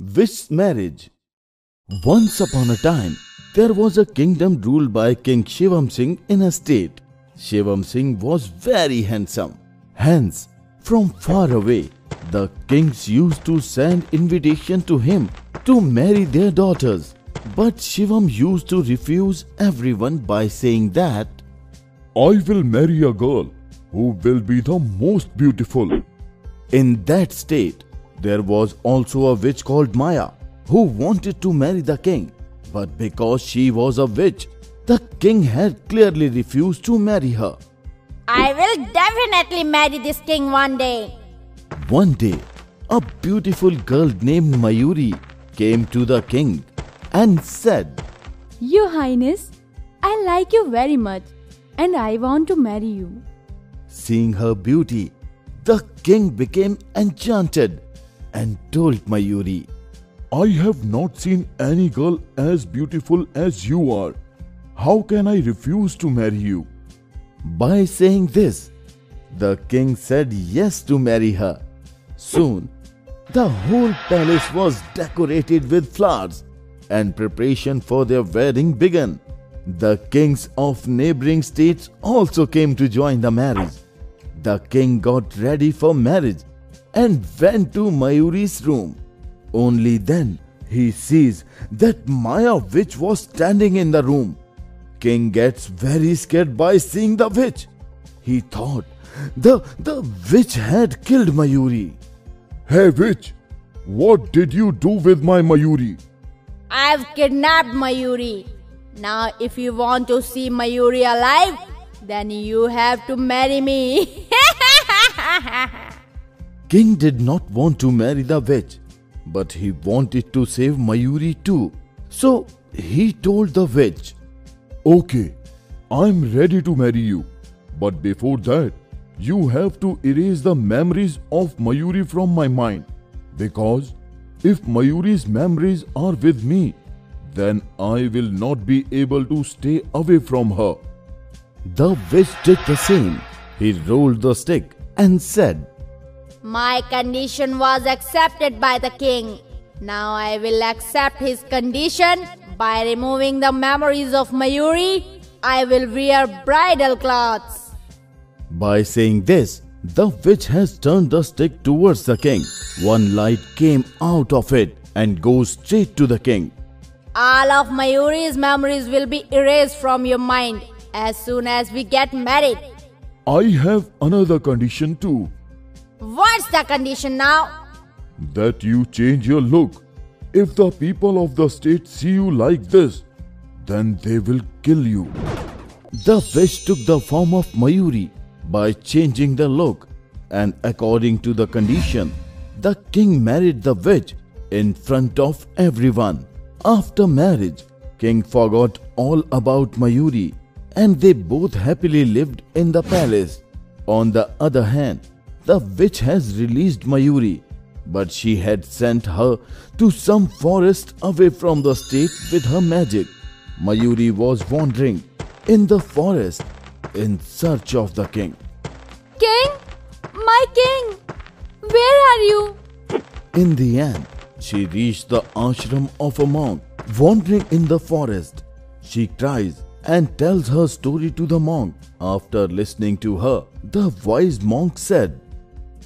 Witch Marriage Once upon a time, there was a kingdom ruled by King Shivam Singh in a state. Shivam Singh was very handsome. Hence, from far away, the kings used to send invitation to him to marry their daughters. But Shivam used to refuse everyone by saying that I will marry a girl who will be the most beautiful. In that state, there was also a witch called Maya who wanted to marry the king. But because she was a witch, the king had clearly refused to marry her. I will definitely marry this king one day. One day, a beautiful girl named Mayuri came to the king and said, Your Highness, I like you very much and I want to marry you. Seeing her beauty, the king became enchanted and told Mayuri, I have not seen any girl as beautiful as you are. How can I refuse to marry you? By saying this, the king said yes to marry her. Soon, the whole palace was decorated with flowers and preparation for their wedding began. The kings of neighboring states also came to join the marriage. The king got ready for marriage and went to Mayuri's room. Only then he sees that Maya witch was standing in the room. King gets very scared by seeing the witch. He thought the, the witch had killed Mayuri. Hey witch, what did you do with my Mayuri? I've kidnapped Mayuri. Now, if you want to see Mayuri alive, then you have to marry me. King did not want to marry the witch, but he wanted to save Mayuri too. So he told the witch, Okay, I'm ready to marry you. But before that, you have to erase the memories of Mayuri from my mind. Because if Mayuri's memories are with me, then I will not be able to stay away from her. The witch did the same. He rolled the stick and said, My condition was accepted by the king. Now I will accept his condition by removing the memories of Mayuri. I will wear bridal clothes. By saying this, the witch has turned the stick towards the king. One light came out of it and goes straight to the king. All of Mayuri's memories will be erased from your mind as soon as we get married. I have another condition too What's the condition now? that you change your look. If the people of the state see you like this, then they will kill you. The witch took the form of Mayuri by changing the look, and according to the condition, the king married the witch in front of everyone. After marriage, king forgot all about Mayuri and they both happily lived in the palace. On the other hand, the witch has released Mayuri, but she had sent her to some forest away from the state with her magic. Mayuri was wandering in the forest in search of the king. King? My king! Where are you? In the end, she reached the ashram of a monk wandering in the forest. She cries and tells her story to the monk. After listening to her, the wise monk said,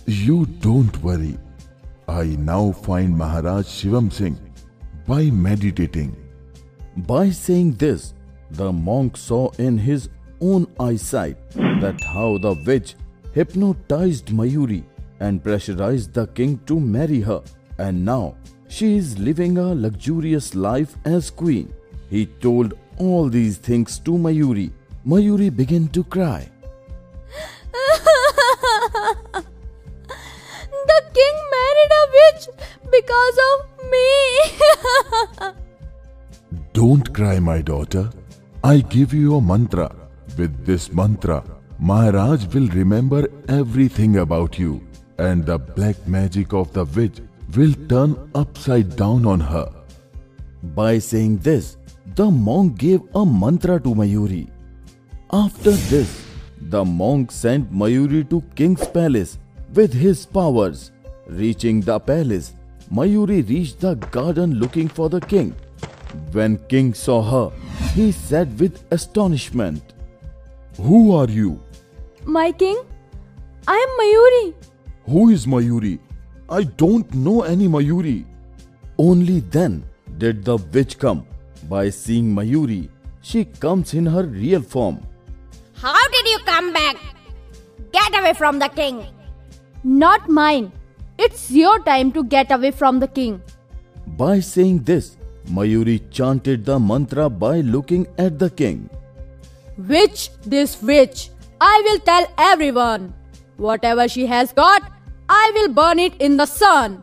You don't worry. I now find Maharaj Shivam Singh by meditating. By saying this, the monk saw in his own eyesight that how the witch hypnotized Mayuri and pressurized the king to marry her, and now she is living a luxurious life as queen. He told all these things to Mayuri. Mayuri began to cry. The king married a witch because of me. Don't cry, my daughter. I give you a mantra. With this mantra, Maharaj will remember everything about you, and the black magic of the witch will turn upside down on her. By saying this, the monk gave a mantra to Mayuri. After this, the monk sent Mayuri to king's palace with his powers. Reaching the palace, Mayuri reached the garden looking for the king. When king saw her, he said with astonishment, Who are you? My king? I am Mayuri. Who is Mayuri? I don't know any Mayuri. Only then did the witch come. By seeing Mayuri, she comes in her real form. How did you come back? Get away from the king. Not mine. It's your time to get away from the king. By saying this, Mayuri chanted the mantra by looking at the king. Witch, this witch, I will tell everyone. Whatever she has got, I will burn it in the sun.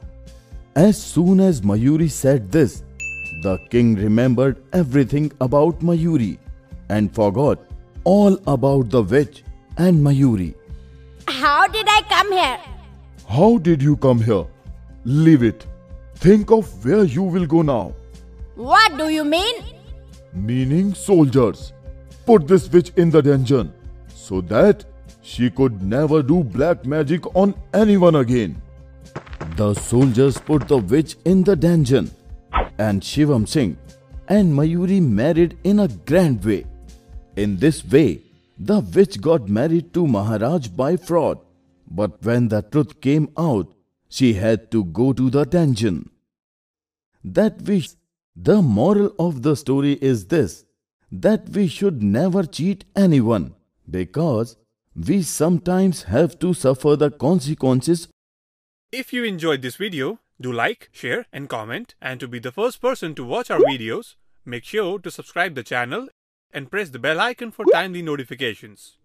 As soon as Mayuri said this, the king remembered everything about Mayuri and forgot all about the witch and Mayuri. How did I come here? How did you come here? Leave it. Think of where you will go now. What do you mean? Meaning soldiers. Put this witch in the dungeon so that she could never do black magic on anyone again. The soldiers put the witch in the dungeon and Shivam Singh and Mayuri married in a grand way. In this way, the witch got married to Maharaj by fraud. But when the truth came out, she had to go to the dungeon. That we, the moral of the story is this that we should never cheat anyone because we sometimes have to suffer the consequences If you enjoyed this video, do like, share and comment and to be the first person to watch our videos, make sure to subscribe the channel and press the bell icon for timely notifications.